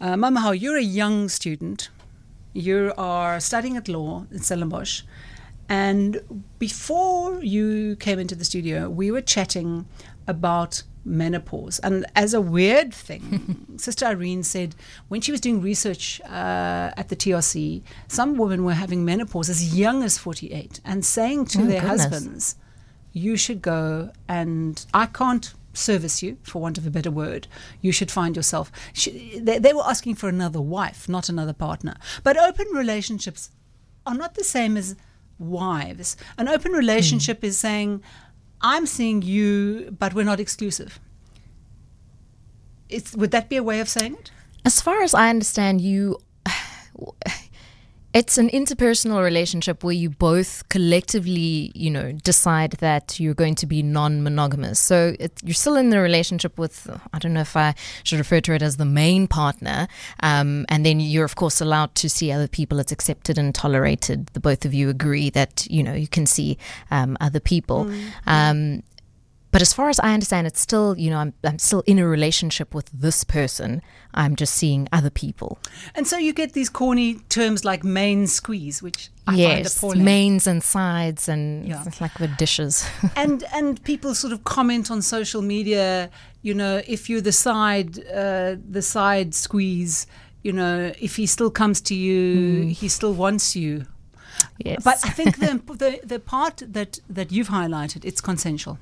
Uh, Mamohau you're a young student. You are studying at law in Stellenbosch. And before you came into the studio, we were chatting about menopause. And as a weird thing, Sister Irene said when she was doing research uh, at the TRC, some women were having menopause as young as 48 and saying to Oh, their goodness. husbands, you should go and I can't service you, for want of a better word. You should find yourself. She, they, they were asking for another wife, not another partner. But open relationships are not the same as wives. An open hmm. relationship is saying, I'm seeing you, but we're not exclusive. It's, would that be a way of saying it? As far as I understand, you. It's an interpersonal relationship where you both collectively, you know, decide that you're going to be non-monogamous. So it, you're still in the relationship with, I don't know if I should refer to it as the main partner, um, and then you're of course allowed to see other people. It's accepted and tolerated. The both of you agree that you know you can see um, other people. Um, but as far as I understand, it's still, you know, I'm, I'm still in a relationship with this person. I'm just seeing other people. And so you get these corny terms like main squeeze, which I find yes, appalling. mains and sides, and Yeah. it's like the dishes. and and people sort of comment on social media you know if you're the side uh, the side squeeze you know if he still comes to you he still wants you yes, but i think the, the the part that that you've highlighted it's consensual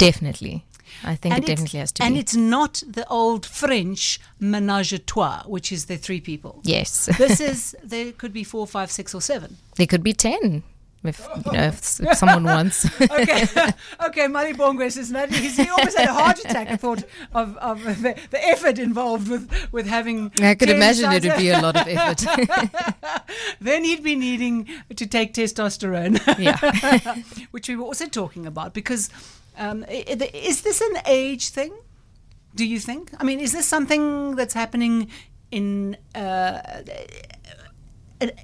definitely, I think and it definitely has to and be. it's not the old french menage a trois which is the three people yes, this is there could be four five six or seven there could be ten if you know if, if someone wants. okay, okay. Mari Bongwe is not. he's, he almost had a heart attack. I thought of, of the, the effort involved with with having. I could imagine it would be a lot of effort. then he'd be needing to take testosterone, yeah. which we were also talking about because um, is this an age thing? Do you think? I mean, is this something that's happening in? Uh,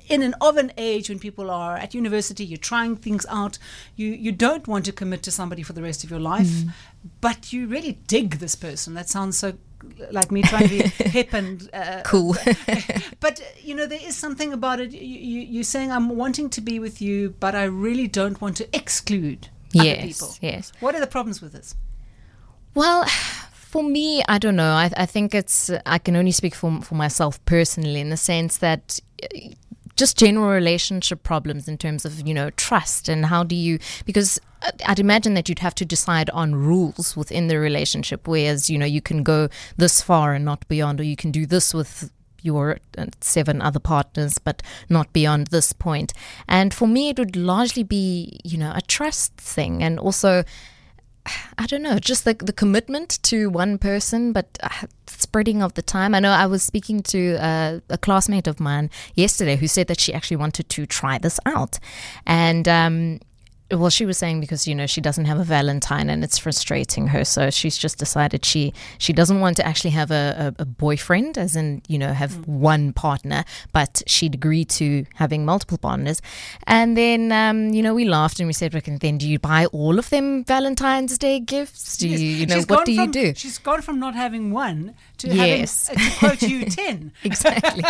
in an of an age when people are at university, you're trying things out, you, you don't want to commit to somebody for the rest of your life, Mm. but you really dig this person. That sounds so like me trying to be hip and uh, Cool. but you know there is something about it. You, you, you're saying I'm wanting to be with you, but I really don't want to exclude other yes, people. yes. What are the problems with this? Well, for me, I don't know. I, I think it's, I can only speak for, for myself personally in the sense that uh, just general relationship problems in terms of, you know, trust and how do you, because uh, I'd imagine that you'd have to decide on rules within the relationship, whereas, you know, you can go this far and not beyond, or you can do this with your uh, seven other partners, but not beyond this point. And for me, it would largely be, you know, a trust thing and also, I don't know, just the, the commitment to one person, but uh, spreading of the time. I know I was speaking to uh, a classmate of mine yesterday who said that she actually wanted to try this out. And, um, well, she was saying because you know she doesn't have a Valentine and it's frustrating her, so she's just decided she she doesn't want to actually have a, a, a boyfriend, as in you know have one partner, but she'd agree to having multiple partners. And then um, you know we laughed and we said, "Okay, then do you buy all of them Valentine's Day gifts? Do you Yes. you know She's what do you do?" She's gone from not having one to Yes. having, uh, to quote you, ten. Exactly.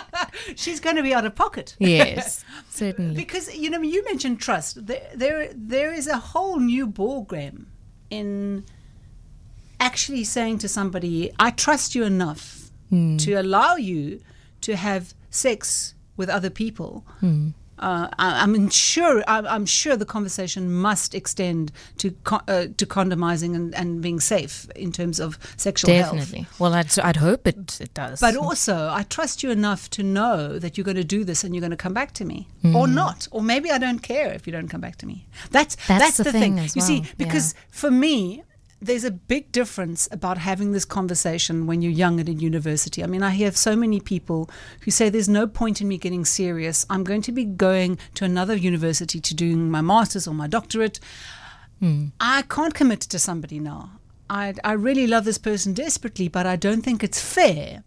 She's going to be out of pocket. yes, certainly. Because you know you mentioned trust. There, there, there is a whole new ball game in actually saying to somebody, "I trust you enough to allow you to have sex with other people." Uh, I, I'm sure. I'm, I'm sure the conversation must extend to co- uh, to condomizing and, and being safe in terms of sexual health. Definitely. Well, I'd, I'd hope it, it does. But also, I trust you enough to know that you're going to do this and you're going to come back to me, or not, or maybe I don't care if you don't come back to me. That's That's that's, the the, thing thing. you see, well, because for me, there's a big difference about having this conversation when you're young and in university. I mean, I hear so many people who say there's no point in me getting serious. I'm going to be going to another university to doing my master's or my doctorate. Hmm. I can't commit to somebody now. I, I really love this person desperately, but I don't think it's fair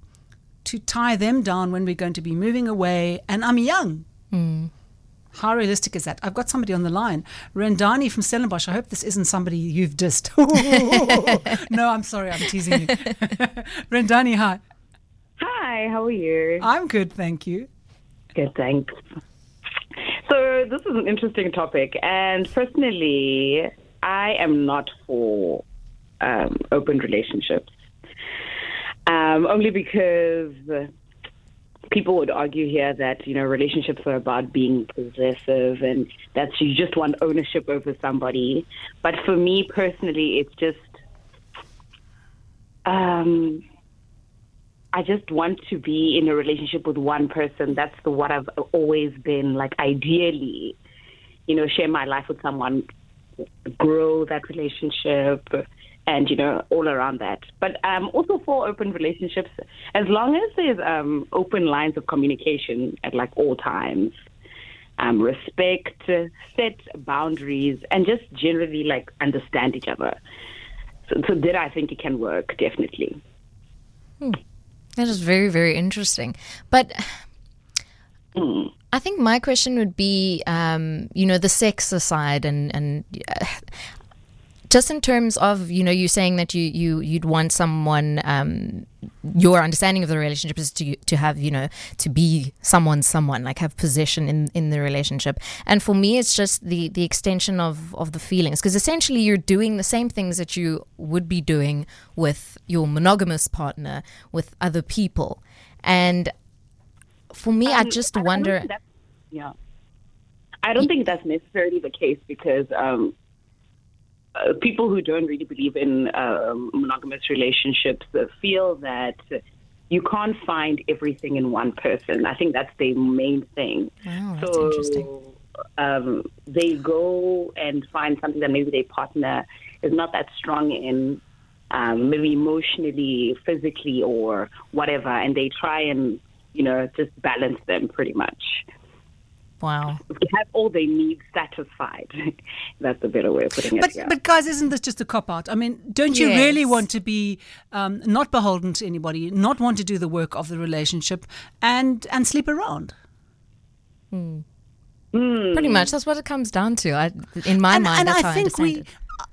to tie them down when we're going to be moving away and I'm young. Hmm. How realistic is that? I've got somebody on the line. Rendani from Stellenbosch. I hope this isn't somebody you've dissed. no, I'm sorry. I'm teasing you. Rendani, hi. Hi, how are you? I'm good, thank you. Good, thanks. So, this is an interesting topic, and personally, I am not for um, open relationships. Um, only because people would argue here that you know relationships are about being possessive and that you just want ownership over somebody. But for me personally, it's just um, I just want to be in a relationship with one person. That's the what I've always been like. Ideally, you know, share my life with someone, grow that relationship, and you know, all around that. But um, also for open relationships, as long as there's um, open lines of communication at like all times. Um, respect, set boundaries, and just generally like understand each other. So, so that I think it can work definitely. Hmm. That is very, very interesting. But mm. I think my question would be, um, you know, the sex aside, and and uh, just in terms of you know you saying that you you you'd want someone um, your understanding of the relationship is to to have you know to be someone someone like have possession in in the relationship. And for me it's just the the extension of of the feelings. Because essentially you're doing the same things that you would be doing with your monogamous partner with other people. And for me um, I just I wonder yeah. I don't think that's necessarily the case because um, uh, people who don't really believe in uh, monogamous relationships uh, feel that you can't find everything in one person. I think that's the main thing. Wow, that's so, interesting. Um, they go and find something that maybe their partner is not that strong in, um, maybe emotionally, physically, or whatever, and they try and you know just balance them pretty much. Wow. Have all their needs satisfied. That's a better way of putting it. But, yeah. but guys, isn't this just a cop out? I mean, don't you yes. really want to be um, not beholden to anybody, not want to do the work of the relationship, and and sleep around? Mm. Mm. Pretty much, that's what it comes down to. I, in my and, mind, and I think we,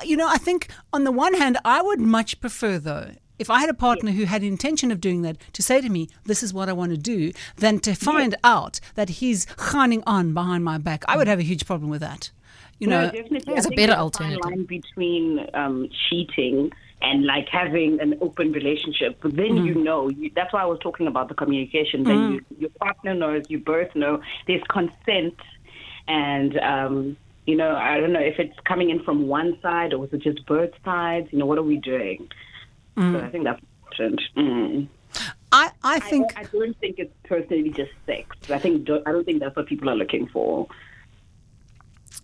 you know, I think on the one hand, I would much prefer though if I had a partner who had intention of doing that, to say to me, "This is what I want to do," than to find out that he's shining on behind my back, I would have a huge problem with that. You no, know, definitely. It's a better alternative. line between um, cheating and like having an open relationship. But then mm. you know, you, that's why I was talking about the communication. Then mm. you, your partner knows, you both know. There's consent, and um, you know, I don't know if it's coming in from one side or is it just both sides. You know, what are we doing? Mm. So I think that's important. Mm. I, I think I, I, don't think it's personally just sex. I think I don't think that's what people are looking for.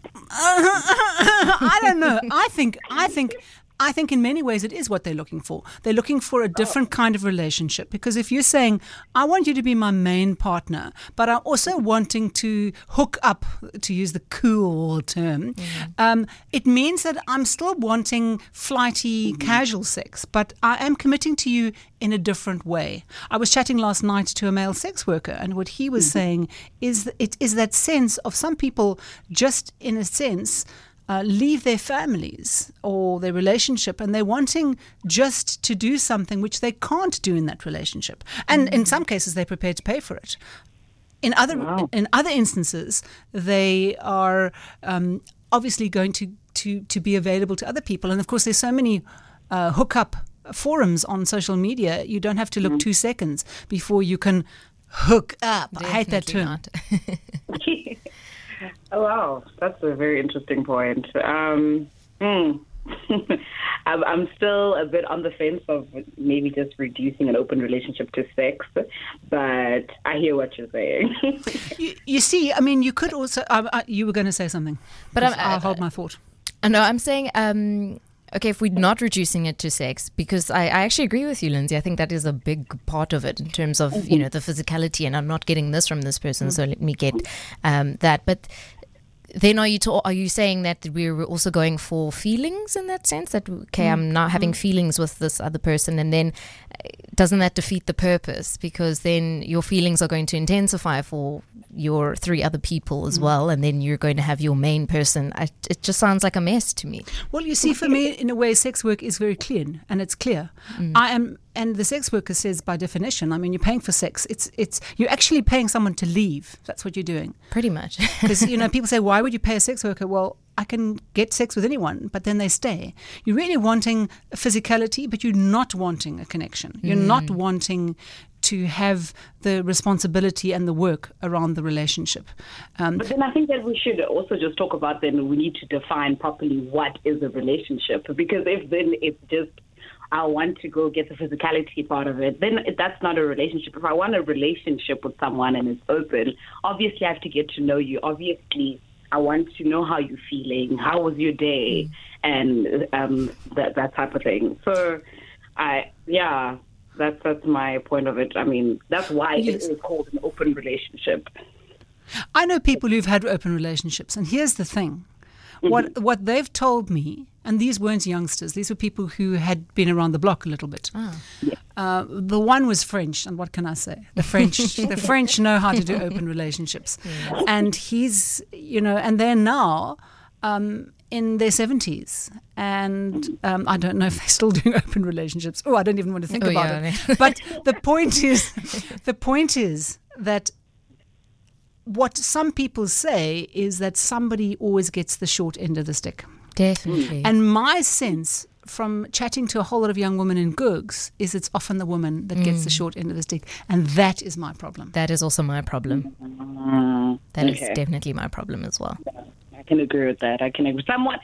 I don't know. I think I think I think in many ways it is what they're looking for. They're looking for a different kind of relationship because if you're saying, I want you to be my main partner, but I'm also wanting to hook up, to use the cool term, mm-hmm. um, it means that I'm still wanting flighty, mm-hmm. casual sex, but I am committing to you in a different way. I was chatting last night to a male sex worker, and what he was mm-hmm. saying is it is that sense of some people just in a sense uh, leave their families or their relationship and they're wanting just to do something which they can't do in that relationship. And mm-hmm. in some cases, they're prepared to pay for it. In other, wow. in other instances, they are um, obviously going to, to, to be available to other people. And of course, there's so many uh, hookup forums on social media, you don't have to look mm-hmm. two seconds before you can hook up. Definitely I hate that term. Oh, wow, that's a very interesting point. Um, hmm. I'm, I'm still a bit on the fence of maybe just reducing an open relationship to sex, but I hear what you're saying. you, you, see, I mean, you could also. Uh, uh, you were going to say something, but i will hold my thought. Uh, no, I'm saying. Um, okay, if we're not reducing it to sex, because I, I, actually agree with you, Linzi. I think that is a big part of it in terms of mm-hmm. you know the physicality, and I'm not getting this from this person, mm-hmm. so let me get um, that. But then are you to, are you saying that we're also going for feelings in that sense that okay mm. i'm now having mm. feelings with this other person and then uh, doesn't that defeat the purpose because then your feelings are going to intensify for your three other people as mm. well and then you're going to have your main person I, it just sounds like a mess to me well you see for me in a way sex work is very clean and it's clear mm. i am and the sex worker says by definition, I mean, you're paying for sex. It's it's you're actually paying someone to leave. That's what you're doing. Pretty much. Because you know, people say, why would you pay a sex worker? Well, I can get sex with anyone, but then they stay. You're really wanting physicality, but you're not wanting a connection. You're not wanting to have the responsibility and the work around the relationship. Um, But then I think that we should also just talk about then we need to define properly what is a relationship because if then it's just I want to go get the physicality part of it, then that's not a relationship. If I want a relationship with someone and it's open, obviously I have to get to know you. Obviously I want to know how you're feeling, how was your day, and um, that that type of thing. So I yeah. That's that's my point of it. I mean, that's why Yes. it is called an open relationship. I know people who've had open relationships, and here's the thing: what what they've told me, and these weren't youngsters; these were people who had been around the block a little bit. Uh, the one was French, and what can I say? The French, the French know how to do open relationships, and he's, you know, and they're now. Um, in their 70s, and um, I don't know if they're still doing open relationships. Oh, I don't even want to think Oh, about yeah. it. But the point is, the point is that what some people say is that somebody always gets the short end of the stick. Definitely. And my sense from chatting to a whole lot of young women in Googs is it's often the woman that gets the short end of the stick. And that is my problem. that is also my problem. Mm, That is okay. definitely my problem as well. I can agree with that. I can agree. Somewhat,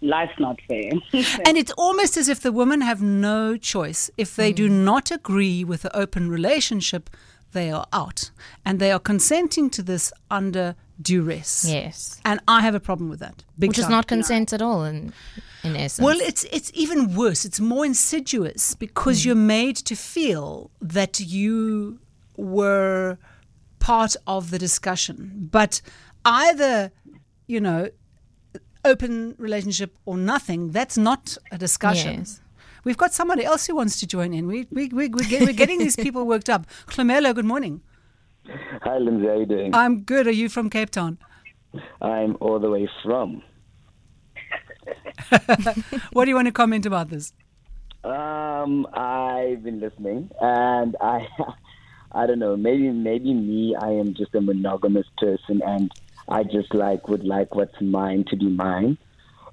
life's not fair. And it's almost as if the women have no choice. If they do not agree with the open relationship, they are out. And they are consenting to this under duress. Yes. And I have a problem with that. Big Which is not consent at all in, in essence. Well, it's it's even worse. It's more insidious because hmm. you're made to feel that you were part of the discussion. But either, you know, open relationship or nothing, that's not a discussion. Yes. We've got somebody else who wants to join in. We, we, we, we're, get, we're getting these people worked up. Hlumelo, good morning. Hi, Linzi. How you doing? I'm good. Are you from Cape Town? I'm all the way from. What do you want to comment about this? Um, I've been listening, and I, I don't know. Maybe, maybe me. I am just a monogamous person, and I just like would like what's mine to be mine.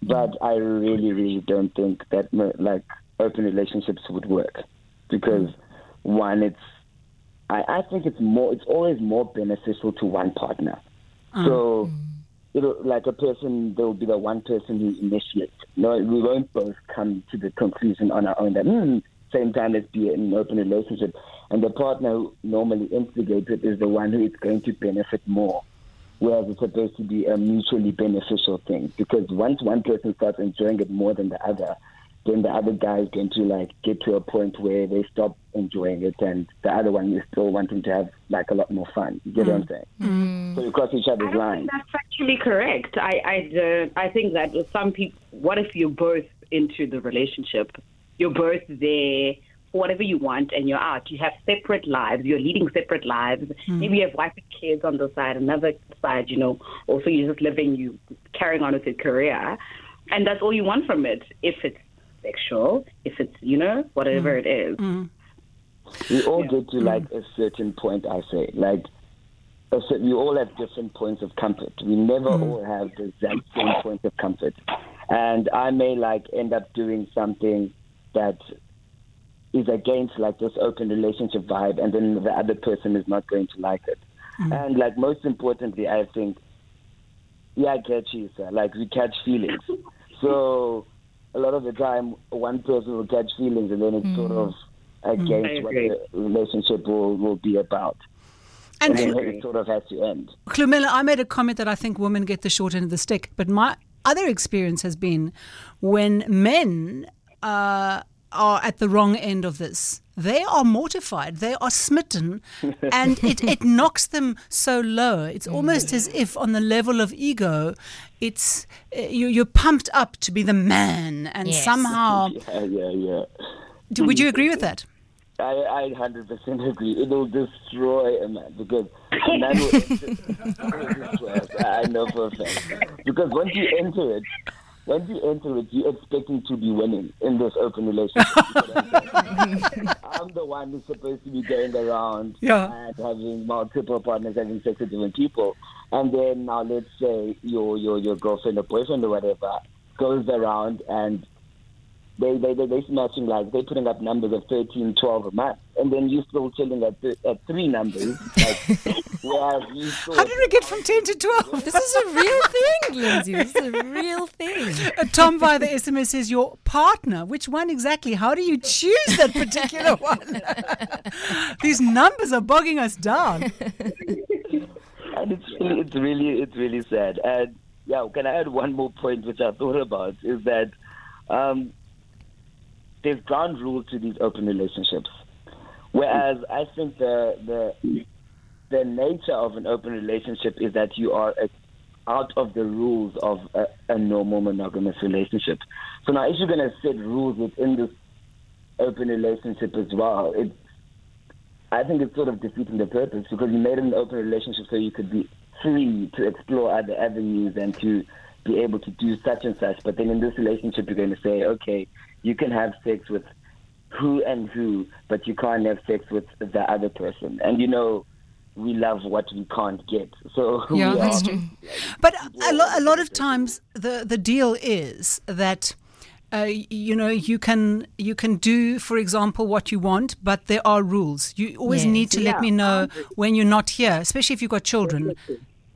But I really, really don't think that like open relationships would work because mm. one, it's. I, I think it's more. It's always more beneficial to one partner. Uh-huh. So mm. it'll like a person there will be the one person who initiates. No, we won't both come to the conclusion on our own that hmm, same time let's be in an open relationship. And the partner who normally instigates it is the one who is going to benefit more. Whereas it's supposed to be a mutually beneficial thing. Because once one person starts enjoying it more than the other, then the other guy is going to like get to a point where they stop enjoying it and the other one is still wanting to have like a lot more fun. You get what I'm mm. saying? Mm. So you cross each other's don't lines. that's actually correct. I I, don't- I think that with some people, what if you're both into the relationship? You're both there for whatever you want, and you're out. You have separate lives. You're leading separate lives. Mm. Maybe you have wife and kids on the side, another side. You know, also you're just living, you carrying on with your career, and that's all you want from it. If it's sexual, if it's you know whatever mm. it is. Mm. We all get to like mm. a certain point, I say. Like, a cer- we all have different points of comfort. We never all have the exact same point of comfort. And I may like end up doing something that is against like this open relationship vibe, and then the other person is not going to like it. And like most importantly, I think, yeah, I catch you, sir. Like we catch feelings. so a lot of the time, one person will catch feelings, and then it's sort of against what the relationship will, will be about. And And then it sort of has to end. Hlumelo, I made a comment that I think women get the short end of the stick, but my other experience has been when men uh, are at the wrong end of this. They are mortified. They are smitten, and it, it knocks them so low. It's almost as if, on the level of ego, it's uh, you, you're pumped up to be the man, and Yes. somehow. Yeah, yeah, yeah. Do, would you agree with that? I, I 100% agree. It will destroy a man because a man will enter, I know for a fact. Because once you enter it, once you enter it, you're expecting to be winning in this open relationship. I'm the one who's supposed to be going around Yeah. and having multiple partners, having sex with different people. And then now let's say your your your girlfriend or boyfriend or whatever goes around and they they they they smashing like they're putting up numbers of 13, 12 a month, and then you're still chilling at th- at three numbers. Like, whereas you How did we get from 10 to 12? This is a real thing, Linzi. This is a real thing. Uh, Tom via the SMS says, Your partner. Which one exactly? How do you choose that particular one? These numbers are bogging us down. and it's really, it's really it's really sad. And yeah, can I add one more point which I thought about is that um, there's ground rules to these open relationships, whereas I think the the the nature of an open relationship is that you are out of the rules of a, a normal monogamous relationship. So now, if you're going to set rules within this open relationship as well, it I think it's sort of defeating the purpose because you made it an open relationship so you could be free to explore other avenues and to be able to do such and such. But then in this relationship, you're going to say, okay, you can have sex with who and who, but you can't have sex with the other person. And you know, we love what we can't get. So Yeah, we that's are- true. But a, lo- a lot of times the, the deal is that uh, you know you can you can do for example what you want but there are rules you always Yes. need to let me know when you're not here especially if you've got children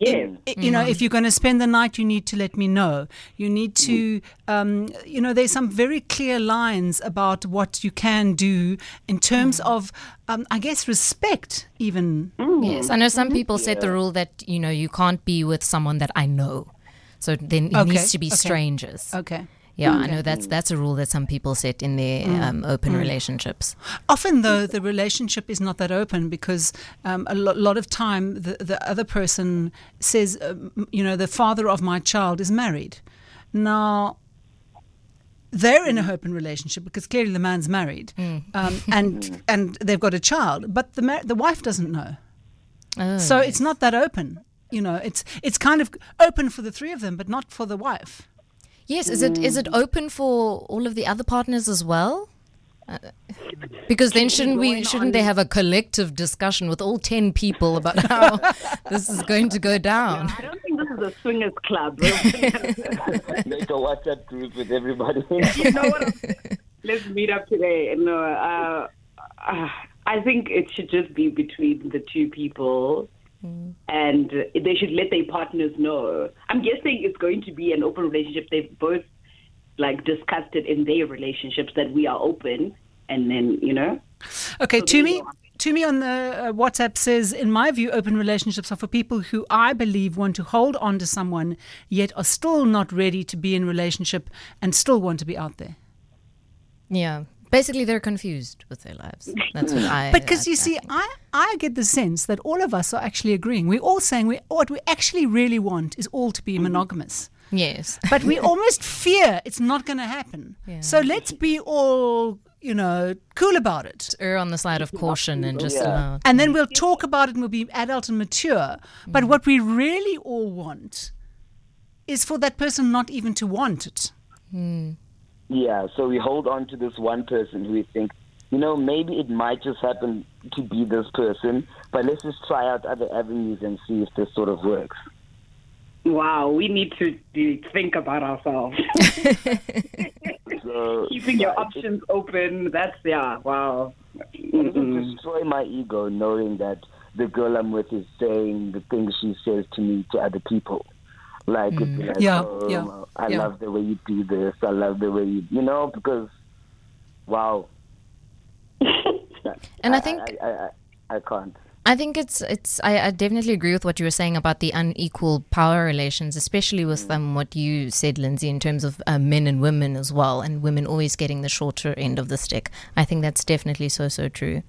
Yes. I- you know if you're going to spend the night you need to let me know. You need to um, you know there's some very clear lines about what you can do in terms of um, i guess respect even. Yes, I know some people set the rule that you know you can't be with someone that I know, so then it Okay, needs to be okay. strangers. okay Yeah, I know that's that's a rule that some people set in their um, open relationships. Often, though, the relationship is not that open because um, a lo- lot of time the, the other person says, um, you know, the father of my child is married. Now, they're in an open relationship because clearly the man's married um, and and they've got a child, but the ma- the wife doesn't know. Oh, So it's not that open. You know, it's it's kind of open for the three of them, but not for the wife. Yes, is it is it open for all of the other partners as well? Uh, because then shouldn't we shouldn't they have a collective discussion with all ten people about how this is going to go down? I don't think this is a swingers club. Make a WhatsApp group with everybody. you know what? Let's meet up today. No, uh, uh, I think it should just be between the two people. And uh, they should let their partners know. I'm guessing it's going to be an open relationship. They've both like discussed it in their relationships that we are open, and then you know. Okay, So to me, you to me on the uh, WhatsApp says, in my view, open relationships are for people who I believe want to hold on to someone yet are still not ready to be in relationship and still want to be out there. Yeah, basically they're confused with their lives. That's what I. Because you I- I see, think. I, I get the sense that all of us are actually agreeing. We're all saying we, what we actually really want is all to be mm-hmm. monogamous. yes. But we almost fear it's not going to happen. Yeah. So let's be all, you know, cool about it. err on the side of caution and just Yeah. allow. And then we'll talk about it and we'll be adult and mature. But mm. what we really all want is for that person not even to want it. Mm. Yeah, so we hold on to this one person who we think, you know, maybe it might just happen to be this person, but let's just try out other avenues and see if this sort of works. Wow, we need to do, think about ourselves. So Keeping your yeah, it- options open. That's yeah. Wow. It doesn't Mm-mm. destroy my ego knowing that the girl I'm with is saying the things she says to me to other people. Like, it'd like Yeah, oh, yeah, I yeah. love the way you do this. I love the way you, you know, because, wow. And I think- I, I, I, I can't. I think it's it's. I, I definitely agree with what you were saying about the unequal power relations, especially with um, what you said, Linzi, in terms of uh, men and women as well, and women always getting the shorter end of the stick. I think that's definitely so so true.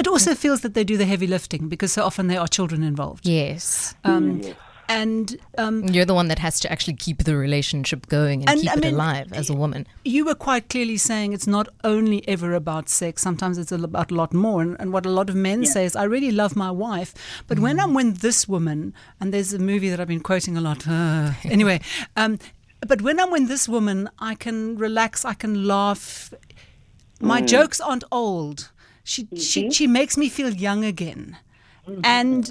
It also feels that they do the heavy lifting because so often there are children involved. Yes, Um, Yes. And um, you're the one that has to actually keep the relationship going and, And, keep I it mean, alive as a woman. you were quite clearly saying it's not only ever about sex. Sometimes it's about a lot more. And, and what a lot of men say is, I really love my wife, but when I'm with this woman, and there's a movie that I've been quoting a lot. uh, anyway, um, but when I'm with this woman, I can relax, I can laugh. My jokes aren't old. She she she makes me feel young again, and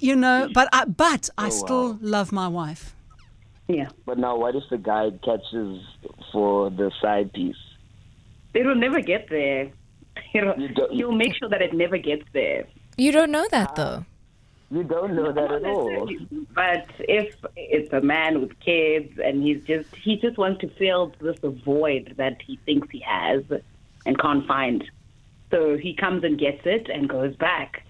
you know. But I but I oh, still love my wife. Yeah. But now, what if the guy catches for the side piece? It will never get there. You know, You don't- he'll make sure that it never gets there. You don't know that though. Ah. You don't know that at all. But if it's a man with kids and he's just he just wants to fill this void that he thinks he has and can't find. So he comes and gets it and goes back.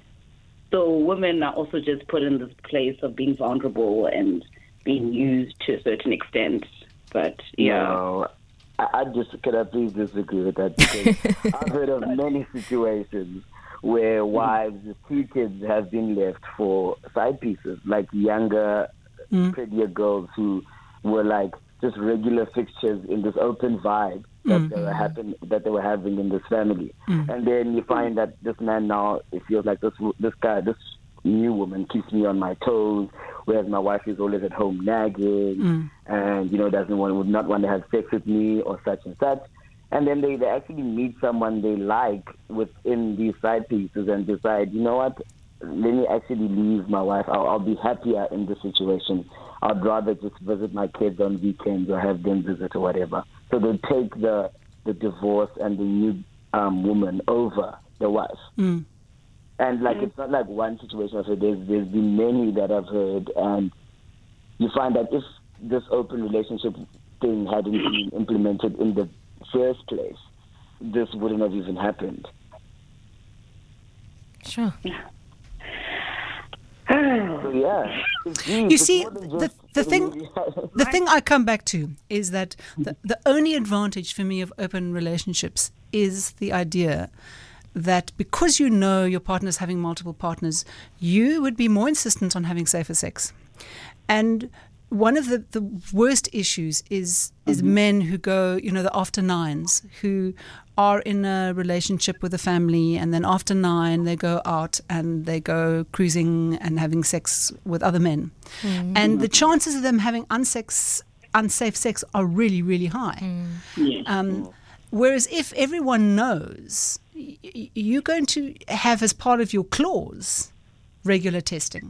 So women are also just put in this place of being vulnerable and being used to a certain extent. But yeah. No, I, I just could I please disagree with that because I've heard of many situations where wives with two kids have been left for side pieces, like younger, mm. prettier girls who were like just regular fixtures in this open vibe that they were mm-hmm. happen that they were having in this family, mm. and then you find that this man now it feels like this this guy this new woman keeps me on my toes, whereas my wife is always at home nagging mm. and you know doesn't want would not want to have sex with me or such and such. And then they, they actually meet someone they like within these side pieces and decide, you know what, let me actually leave my wife. I'll, I'll be happier in this situation. I'd rather just visit my kids on weekends or have them visit or whatever. So they take the the divorce and the new um, woman over the wife. And like it's not like one situation. I've. There's there's been many that I've heard, and you find that if this open relationship thing hadn't been implemented in the first place, this wouldn't have even happened. Sure. So yeah. You see, the, the thing the thing I come back to is that the, the only advantage for me of open relationships is the idea that because you know your partner's having multiple partners, you would be more insistent on having safer sex. And one of the, the worst issues is is men who go, you know, the after nines, who are in a relationship with a family and then after nine they go out and they go cruising and having sex with other men. And the chances of them having unsex unsafe sex are really, really high. Yes. Um, whereas if everyone knows, y- y- you're going to have as part of your clause regular testing,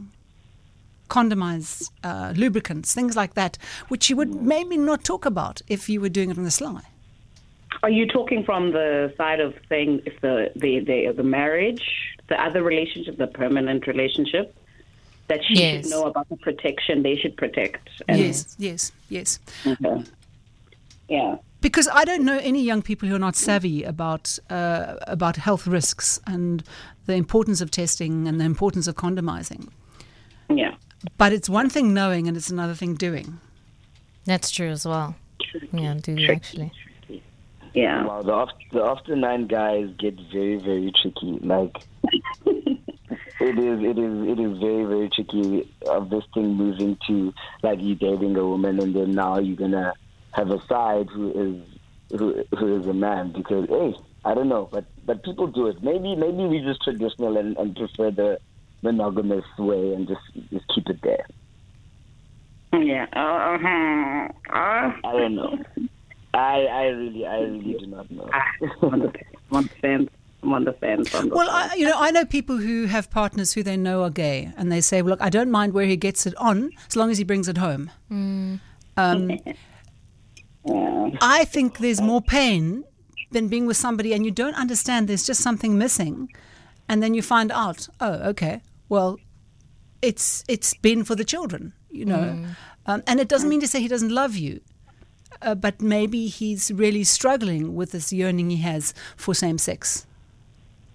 condomized uh, lubricants, things like that, which you would maybe not talk about if you were doing it on the sly. Are you talking from the side of saying if the the the, the marriage, the other relationship, the permanent relationship, that she Yes. should know about the protection they should protect? And- Yes, yes, yes. Okay. Yeah. Because I don't know any young people who are not savvy about uh, about health risks and the importance of testing and the importance of condomizing. Yeah. But it's one thing knowing and it's another thing doing. That's true as well. Yeah, do you Tricky. actually? Yeah. Wow, the after, the after nine guys get very very tricky. Like it is it is it is very very tricky of this thing moving to like you dating a woman and then now you're gonna have a side who is who who is a man because hey I don't know but but people do it maybe maybe we just traditional and, and prefer the monogamous way and just just keep it there. Yeah. Uh-huh. uh, uh, I don't know. I I really I really do not know. I'm on the I'm fence. I'm on the fence. On the Well, fence. I, you know, I know people who have partners who they know are gay, and they say, well, "Look, I don't mind where he gets it on, as long as he brings it home." Um, yeah. I think there's more pain than being with somebody and you don't understand there's just something missing, and then you find out, oh, okay, well, it's it's been for the children, you know, um, and it doesn't mean to say he doesn't love you. Uh, but maybe he's really struggling with this yearning he has for same-sex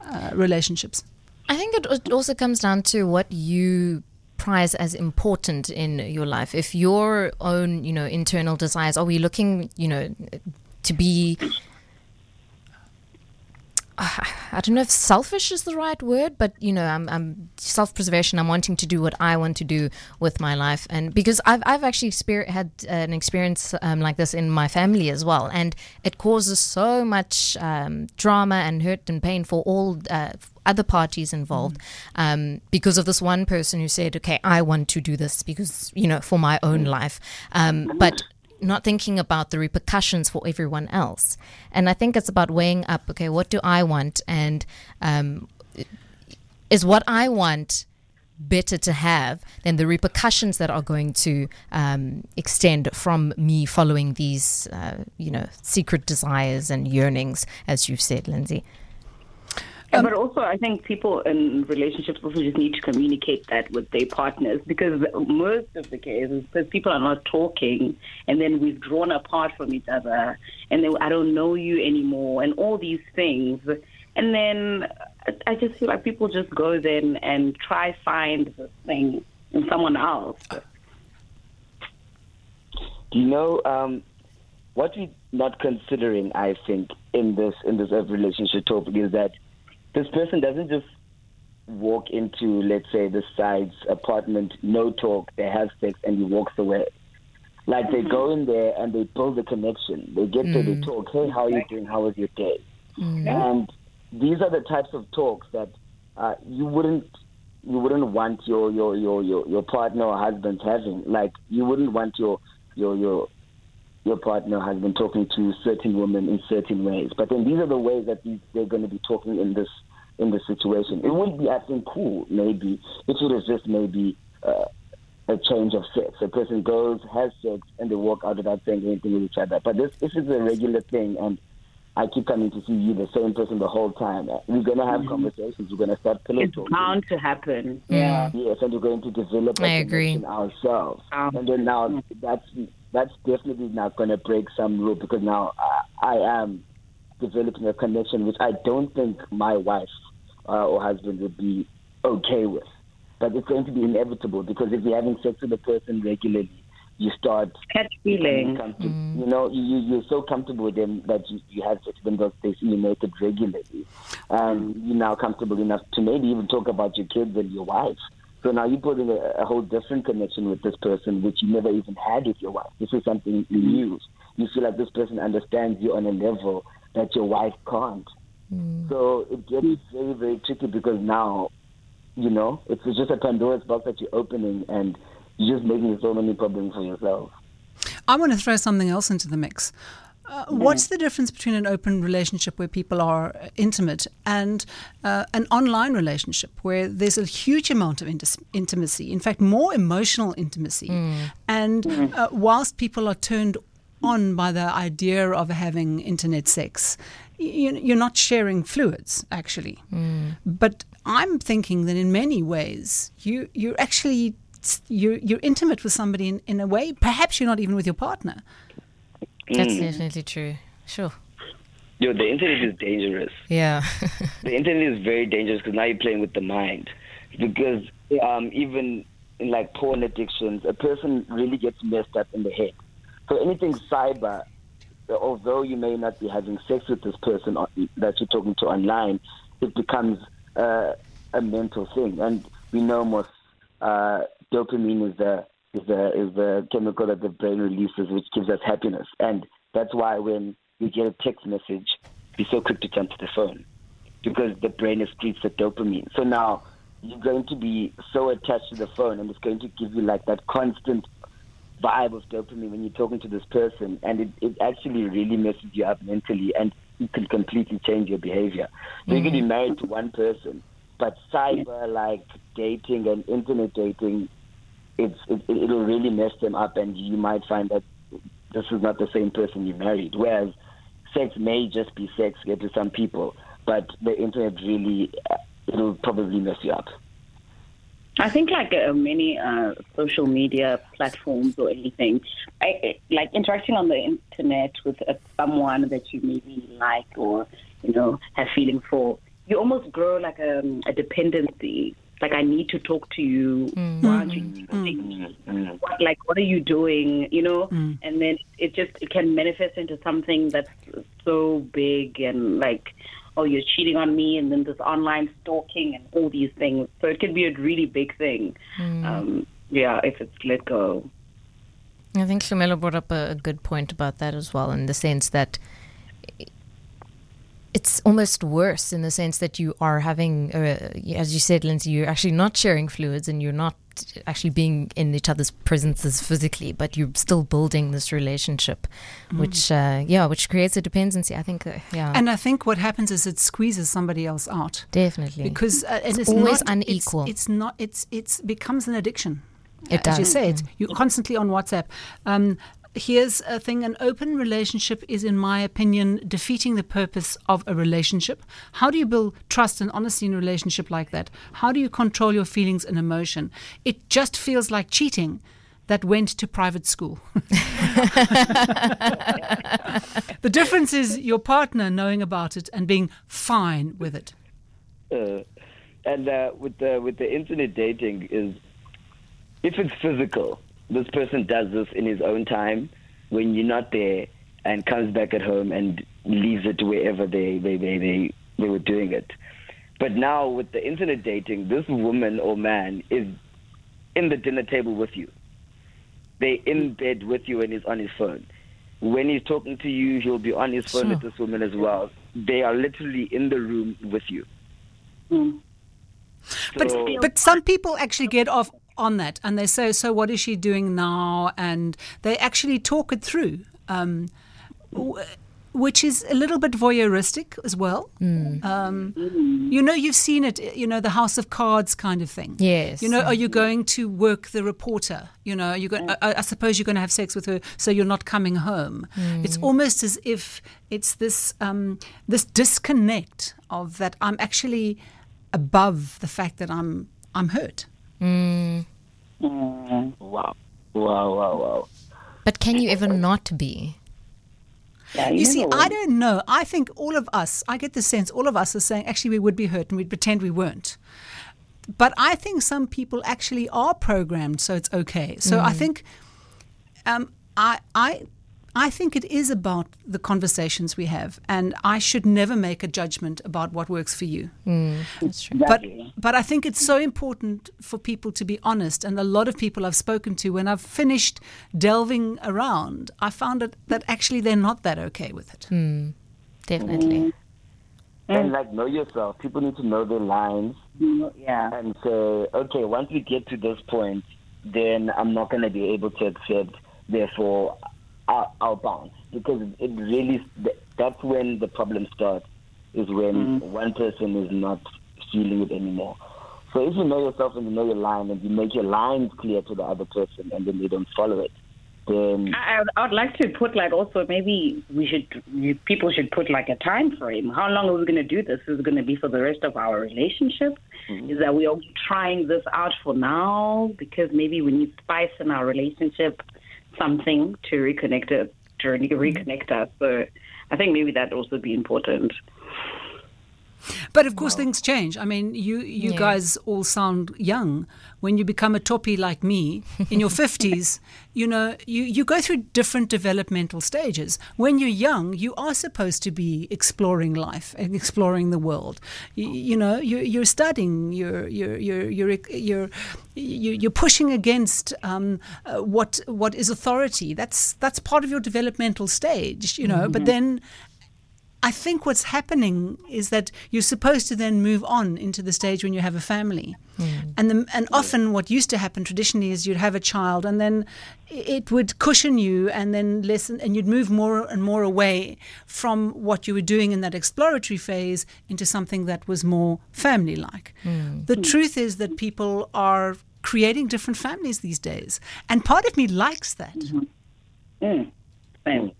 uh, relationships. I think it also comes down to what you prize as important in your life. If your own, you know, internal desires, are we looking, you know, to be I don't know if selfish is the right word, but you know, I'm, I'm self-preservation. I'm wanting to do what I want to do with my life, and because I've I've actually exper- had an experience um, like this in my family as well, and it causes so much um, drama and hurt and pain for all uh, other parties involved, um, because of this one person who said, "Okay, I want to do this because you know for my own life," um, but not thinking about the repercussions for everyone else. And I think it's about weighing up. Okay, what do I want, and um, is what I want better to have than the repercussions that are going to um, extend from me following these, uh, you know, secret desires and yearnings, as you've said, Linzi. Yeah, but also, I think people in relationships also just need to communicate that with their partners because most of the cases, because people are not talking and then we've drawn apart from each other and then I don't know you anymore and all these things. And then I just feel like people just go then and try find the thing in someone else. Do you know um, what we're not considering? I think in this in this relationship topic is that this person doesn't just walk into, let's say, the side's apartment, no talk, they have sex, and he walks away. Like they go in there and they build a connection. They get there, they talk. Hey, how are you doing? How was your day? And these are the types of talks that uh, you wouldn't you wouldn't want your your, your, your your partner or husband having. Like you wouldn't want your your your your partner has been talking to certain women in certain ways. But then these are the ways that they're going to be talking in this in this situation. It wouldn't be, I think, cool maybe if it was just maybe uh, a change of sex. A person goes, has sex, and they walk out without saying anything with each other. But this this is a regular thing, and I keep coming to see you, the same person, the whole time. We're going to have mm-hmm. conversations. We're going to start pillow it's talking. It's bound to happen. Yeah. Yes, and we're going to develop I agree. ourselves. Um, and then now that's that's definitely not going to break some rule because now I, I am developing a connection which I don't think my wife uh, or husband would be okay with. But it's going to be inevitable because if you're having sex with a person regularly, you start catch feeling. Mm. You know, you you're so comfortable with them that you, you have sex with them because they see you naked regularly, and you're now comfortable enough to maybe even talk about your kids and your wife. So now you're putting a, a whole different connection with this person, which you never even had with your wife. This is something new. You feel like this person understands you on a level that your wife can't. Mm. So it gets very, very tricky because now, you know, it's just a Pandora's box that you're opening and you're just making so many problems for yourself. I want to throw something else into the mix. Uh, what's the difference between an open relationship where people are intimate and uh, an online relationship where there's a huge amount of intimacy, in fact, more emotional intimacy? Mm. And uh, whilst people are turned on by the idea of having internet sex, you're not sharing fluids, actually. Mm. But I'm thinking that in many ways, you, you're actually you're, you're intimate with somebody in, in a way, perhaps you're not even with your partner. That's mm. definitely true. Sure. Yo, the internet is dangerous. Yeah. the internet is very dangerous because now you're playing with the mind. Because um, even in like porn addictions, a person really gets messed up in the head. So anything cyber, although you may not be having sex with this person that you're talking to online, it becomes uh, a mental thing. And we know most uh, dopamine is the is the is the chemical that the brain releases, which gives us happiness. And that's why when you get a text message, be so quick to jump to the phone because the brain excretes the dopamine. So now you're going to be so attached to the phone, and it's going to give you like that constant vibe of dopamine when you're talking to this person, and it, it actually really messes you up mentally, and it can completely change your behavior. So mm-hmm. you can be married to one person, but cyber like dating and internet dating it's it, it'll really mess them up, and you might find that this is not the same person you married. Whereas sex may just be sex to some people, but the internet really uh, it'll probably mess you up. I think like uh, many uh, social media platforms or anything, I, like interacting on the internet with uh, someone that you maybe like or you know have feelings for, you almost grow like a, um, a dependency like I need to talk to you. Mm. Why aren't you mm. What, like what are you doing? You know, mm. and then it just it can manifest into something that's so big and like, oh, you're cheating on me, and then this online stalking and all these things. So it can be a really big thing. Mm. Um, yeah, if it's let go. I think Hlumelo brought up a, a good point about that as well, in the sense that it's almost worse in the sense that you are having, uh, as you said, Linzi, you're actually not sharing fluids and you're not actually being in each other's presences physically, but you're still building this relationship, Mm. which uh, yeah, which creates a dependency. I think uh, yeah, And I think what happens is it squeezes somebody else out definitely because uh, It's it's, always not, unequal. It's, not. It's it's becomes an addiction. It does. As you say, it's you're constantly on WhatsApp. Um, here's a thing: an open relationship is, in my opinion, defeating the purpose of a relationship. How do you build trust and honesty in a relationship like that? How do you control your feelings and emotion? It just feels like cheating. That went to private school. the difference is your partner knowing about it and being fine with it. Uh, and uh, with the with the internet dating is if it's physical, this person does this in his own time when you're not there and comes back at home and leaves it wherever they they, they, they, they were doing it. But now with the internet dating, this woman or man is in the dinner table with you. They in bed with you and he's on his phone. When he's talking to you, he'll be on his phone Sure. with this woman as well. They are literally in the room with you. Hmm. But So- but some people actually get off on that and they say, so what is she doing now? And they actually talk it through, um, w- which is a little bit voyeuristic as well. Um, you know, you've seen it. You know, the House of Cards kind of thing. Yes. You know, are you going to work the reporter? You know, you going. I, I suppose you're going to have sex with her, so you're not coming home. It's almost as if it's this um, this disconnect of that. I'm actually above the fact that I'm I'm hurt. Wow. Wow, wow, wow. But can you ever not be? Yeah, You see, I don't know. I think all of us, I get the sense all of us are saying actually we would be hurt and we'd pretend we weren't. But I think some people actually are programmed so it's okay. So I think um, I I I think it is about the conversations we have and I should never make a judgment about what works for you. Mm. That's true. But Exactly. but I think it's so important for people to be honest. And a lot of people I've spoken to, when I've finished delving around, I found it that actually they're not that okay with it. Mm. Definitely. Mm. And like know yourself. People need to know their lines Yeah. and say, okay, once we get to this point, then I'm not going to be able to accept. Therefore, I'll, I'll because it really that's when the problem starts. Is when mm-hmm. one person is not feeling it anymore. So if you know yourself and you know your line and you make your lines clear to the other person and then they don't follow it, then I, I would like to put like also maybe we should you, people should put like a time frame. How long are we going to do this? Is it going to be for the rest of our relationship? Mm-hmm. Is that we are trying this out for now because maybe we need spice in our relationship, something to reconnect it, to re- reconnect us. So I think maybe that also be important. But of course, things change. I mean, you you Yeah. guys all sound young. When you become a toppy like me in your fifties, you know, you, you go through different developmental stages. When you're young, you are supposed to be exploring life and exploring the world. You, you know, you're, you're studying. You're you're you're you're you're you're, you're pushing against um, uh, what what is authority. That's that's part of your developmental stage. You know, but then. I think what's happening is that you're supposed to then move on into the stage when you have a family, hmm. and the, and often what used to happen traditionally is you'd have a child and then it would cushion you and then listen and you'd move more and more away from what you were doing in that exploratory phase into something that was more family like. Hmm. The truth is that people are creating different families these days, and part of me likes that. Mm. Same.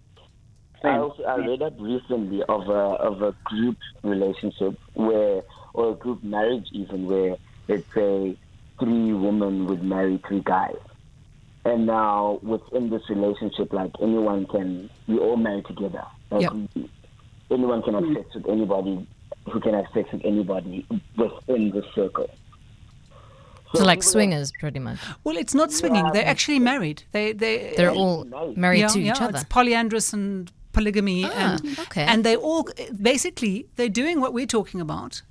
I also I read up recently of a of a group relationship where or a group marriage even where let's say three women would marry three guys. And now within this relationship like anyone can we all marry together. Like Yep. we- anyone can have mm. sex with anybody who can have sex with anybody within the circle. So like people swingers, pretty much. Well, it's not swinging; they're actually married. They they They're all Nice. married yeah, to yeah, each other. It's polyandrous and polygamy, Ah, and okay. and they all basically they're doing what we're talking about.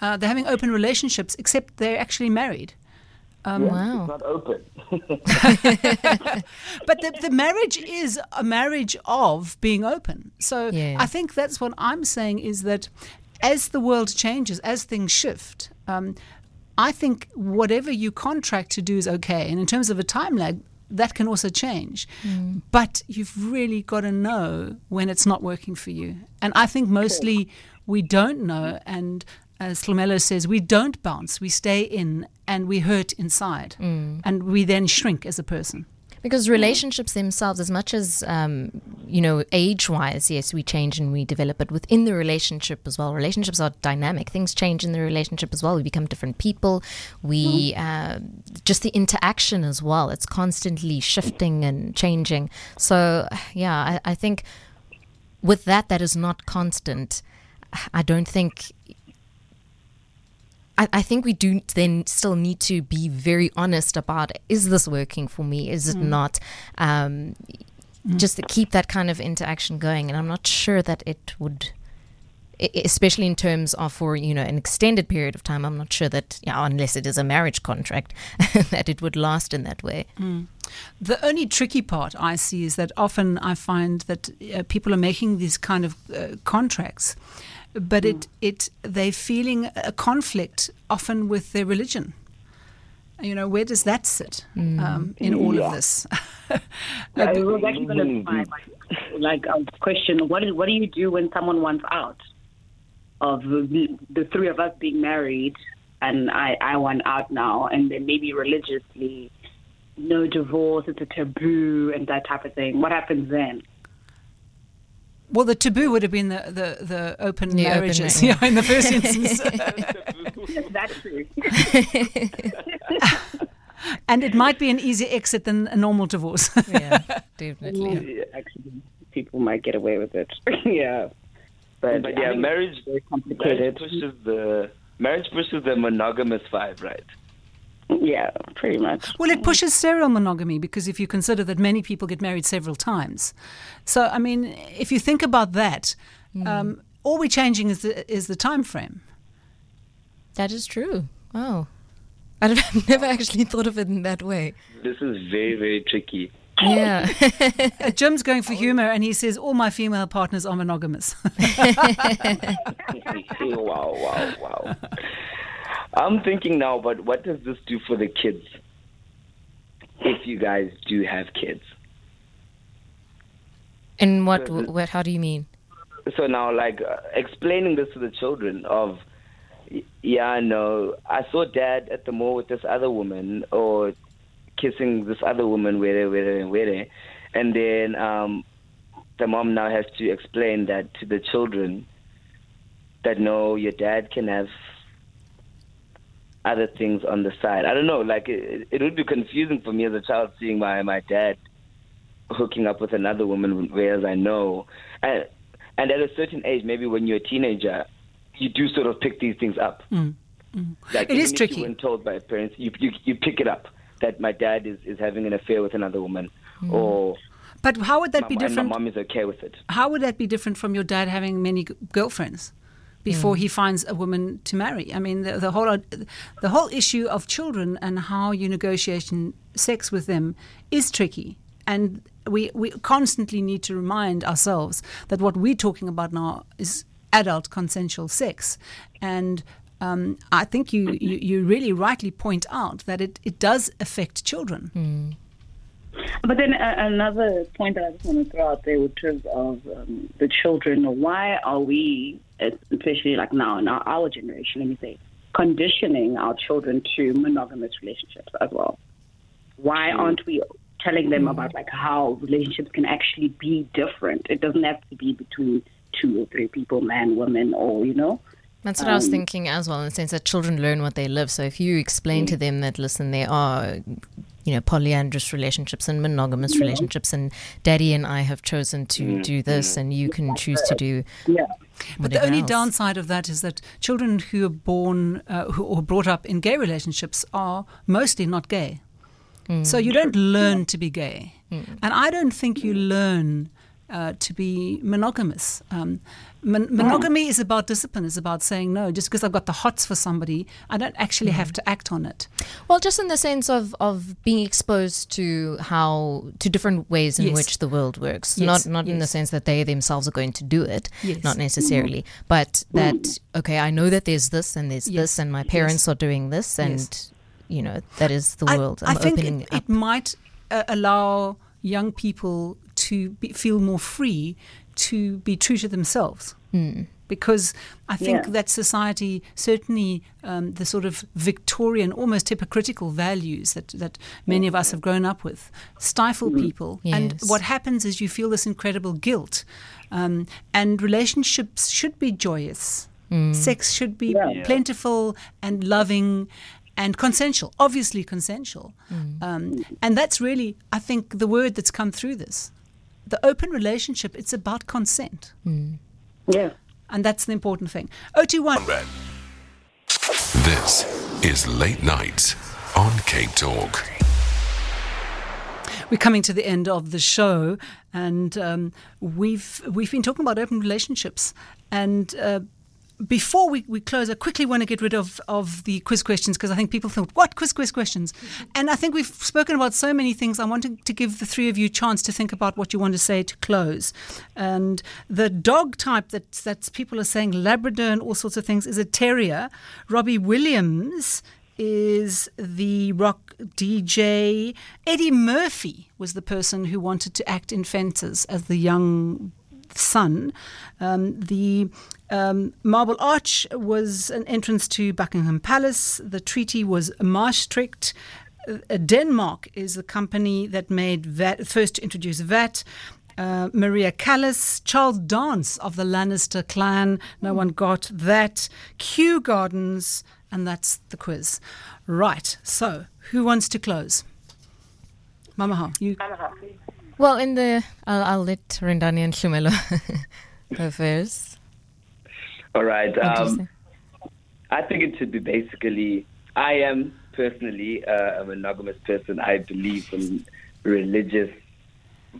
Uh, they're having open relationships, except they're actually married. Yeah, Wow. It's not open. But the, the marriage is a marriage of being open. So Yeah. I think that's what I'm saying is that as the world changes, as things shift, um, I think whatever you contract to do is okay. And in terms of a time lag, that can also change. Mm. But you've really got to know when it's not working for you. And I think mostly we don't know. And as Hlumelo says, we don't bounce, we stay in and we hurt inside. Mm. And we then shrink as a person. Because relationships themselves, as much as, um, you know, age wise, yes, we change and we develop, but within the relationship as well, relationships are dynamic. Things change in the relationship as well. We become different people. We, uh, just the interaction as well, it's constantly shifting and changing. So, yeah, I, I think with that, that is not constant. I don't think I, I, think we do then still need to be very honest about is this working for me? Is it mm. not? Um, mm. Just to keep that kind of interaction going. And I'm not sure that it would especially in terms of for you know an extended period of time i'm not sure that yeah, unless it is a marriage contract that it would last in that way mm. the only tricky part i see is that often i find that uh, people are making these kind of uh, contracts but mm. it it they're feeling a conflict often with their religion. You know, where does that sit mm. um, in all yeah. of this? yeah, I was actually going to like, like a question: What is what do you do when someone wants out of the, the three of us being married, and I I want out now, and then maybe religiously, no divorce, it's a taboo, and that type of thing. What happens then? Well, the taboo would have been the, the, the open the marriages open, yeah. in the first instance. That's true. and it might be an easier exit than a normal divorce. yeah, definitely. Yeah, actually, people might get away with it. yeah. But, but yeah, marriage, marriage pushes the marriage pushes the monogamous vibe, right? Yeah, pretty much. Well, it pushes serial monogamy because if you consider that many people get married several times. So, I mean, if you think about that, mm. um, all we're changing is the, is the time frame. That is true. Wow. I've never actually thought of it in that way. This is very, very tricky. Yeah. Uh, Jim's going for humor and he says, All my female partners are monogamous. wow, wow, wow. I'm thinking now, but what does this do for the kids? If you guys do have kids. And what, so, what how do you mean? So now, like, uh, explaining this to the children of, yeah, no, I saw dad at the mall with this other woman, or kissing this other woman, where, where, and where, and then um, the mom now has to explain that to the children that no, your dad can have other things on the side. I don't know. Like it, it would be confusing for me as a child seeing my my dad hooking up with another woman, whereas I know, and and at a certain age, maybe when you're a teenager, you do sort of pick these things up. Mm. Mm. Like it is tricky. When told by parents, you, you you pick it up that my dad is is having an affair with another woman, mm. or but how would that my, be different? my mom is okay with it. How would that be different from your dad having many girlfriends? Before mm. he finds a woman to marry. I mean, the, the, whole the whole issue of children and how you negotiate sex with them is tricky, and we we constantly need to remind ourselves that what we're talking about now is adult consensual sex, and. Um, I think you, you, you, really rightly point out that it, it does affect children. Mm. But then uh, another point that I just want to throw out there in terms of um, the children, why are we, especially like now in our, our generation, let me say, conditioning our children to monogamous relationships as well? Why mm. aren't we telling them mm. about like how relationships can actually be different? It doesn't have to be between two or three people, man, woman, or you know. That's what um, I was um, thinking as well, in the sense that children learn what they live. So if you explain mm. to them that, listen, there are you know, polyandrous relationships and monogamous yeah. relationships, and Daddy and I have chosen to mm. do this, and you can choose to do. Yeah. But the only else. downside of that is that children who are born uh, who or brought up in gay relationships are mostly not gay. Mm. So you don't learn to be gay, mm. and I don't think you learn uh, to be monogamous. Um, mon- monogamy is about discipline. It's about saying no. Just because I've got the hots for somebody, I don't actually have to act on it. Well, just in the sense of, of being exposed to how to different ways in Yes. which the world works. Yes, Not not in the sense that they themselves are going to do it. Yes. Not necessarily. But that okay, I know that there's this and there's Yes, this and my parents are doing this and Yes. you know, that is the world. I, I'm think opening it, up. it might uh, allow young people to be, feel more free to be true to themselves. Hmm. Because I think Yeah. that society, certainly um, the sort of Victorian, almost hypocritical values that, that many of us have grown up with, stifle people. And what happens is you feel this incredible guilt. Um, and relationships should be joyous. Sex should be Yeah. plentiful and loving and consensual, obviously consensual. Um, and that's really, I think, the word that's come through this. The open relationship, it's about consent. Yeah. And that's the important thing. 021 This is Late Night on Cape Talk. We're coming to the end of the show, and um, we've we've been talking about open relationships. And uh, before we, we close, I quickly want to get rid of, of the quiz questions because I think people think, what quiz quiz questions? Mm-hmm. And I think we've spoken about so many things. I wanted to give the three of you a chance to think about what you want to say to close. And the dog type that that's people are saying Labrador and all sorts of things is a terrier. Robbie Williams is the rock DJ. Eddie Murphy was the person who wanted to act in Fences as the young son. Um, the um, Marble Arch was an entrance to Buckingham Palace. The treaty was Maastricht. Uh, Denmark is the company that made VAT, first to introduce VAT. Uh, Maria Callas, Charles Dance of the Lannister clan. No one got that. Kew Gardens, and that's the quiz. Right. So, who wants to close? Mama, you? Well, in the I'll, I'll let Rendani and Hlumelo go first. All right. Um. I think it should be basically. I am personally uh, a monogamous person. I believe in religious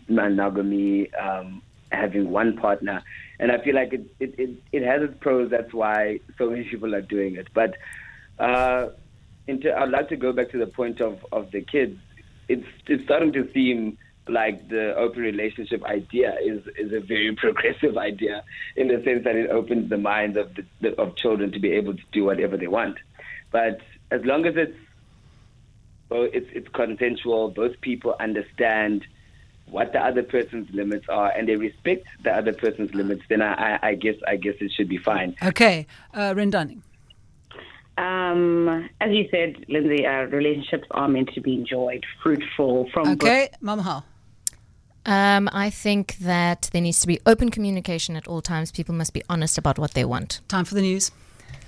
monogamy, um, having one partner, and I feel like it, it, it, it has its pros. That's why so many people are doing it. But uh, into, I'd like to go back to the point of, of the kids. It's it's starting to seem like the open relationship idea is is a very progressive idea in the sense that it opens the minds of the, the of children to be able to do whatever they want. But as long as it's well, it's it's consensual, both people understand what the other person's limits are and they respect the other person's limits, then I, I, I guess I guess it should be fine. Okay, uh, Rendani. Um, as you said, Linzi, uh, relationships are meant to be enjoyed, fruitful from both Okay, Mamohau? Um, I think that there needs to be open communication at all times. People must be honest about what they want. Time for the news.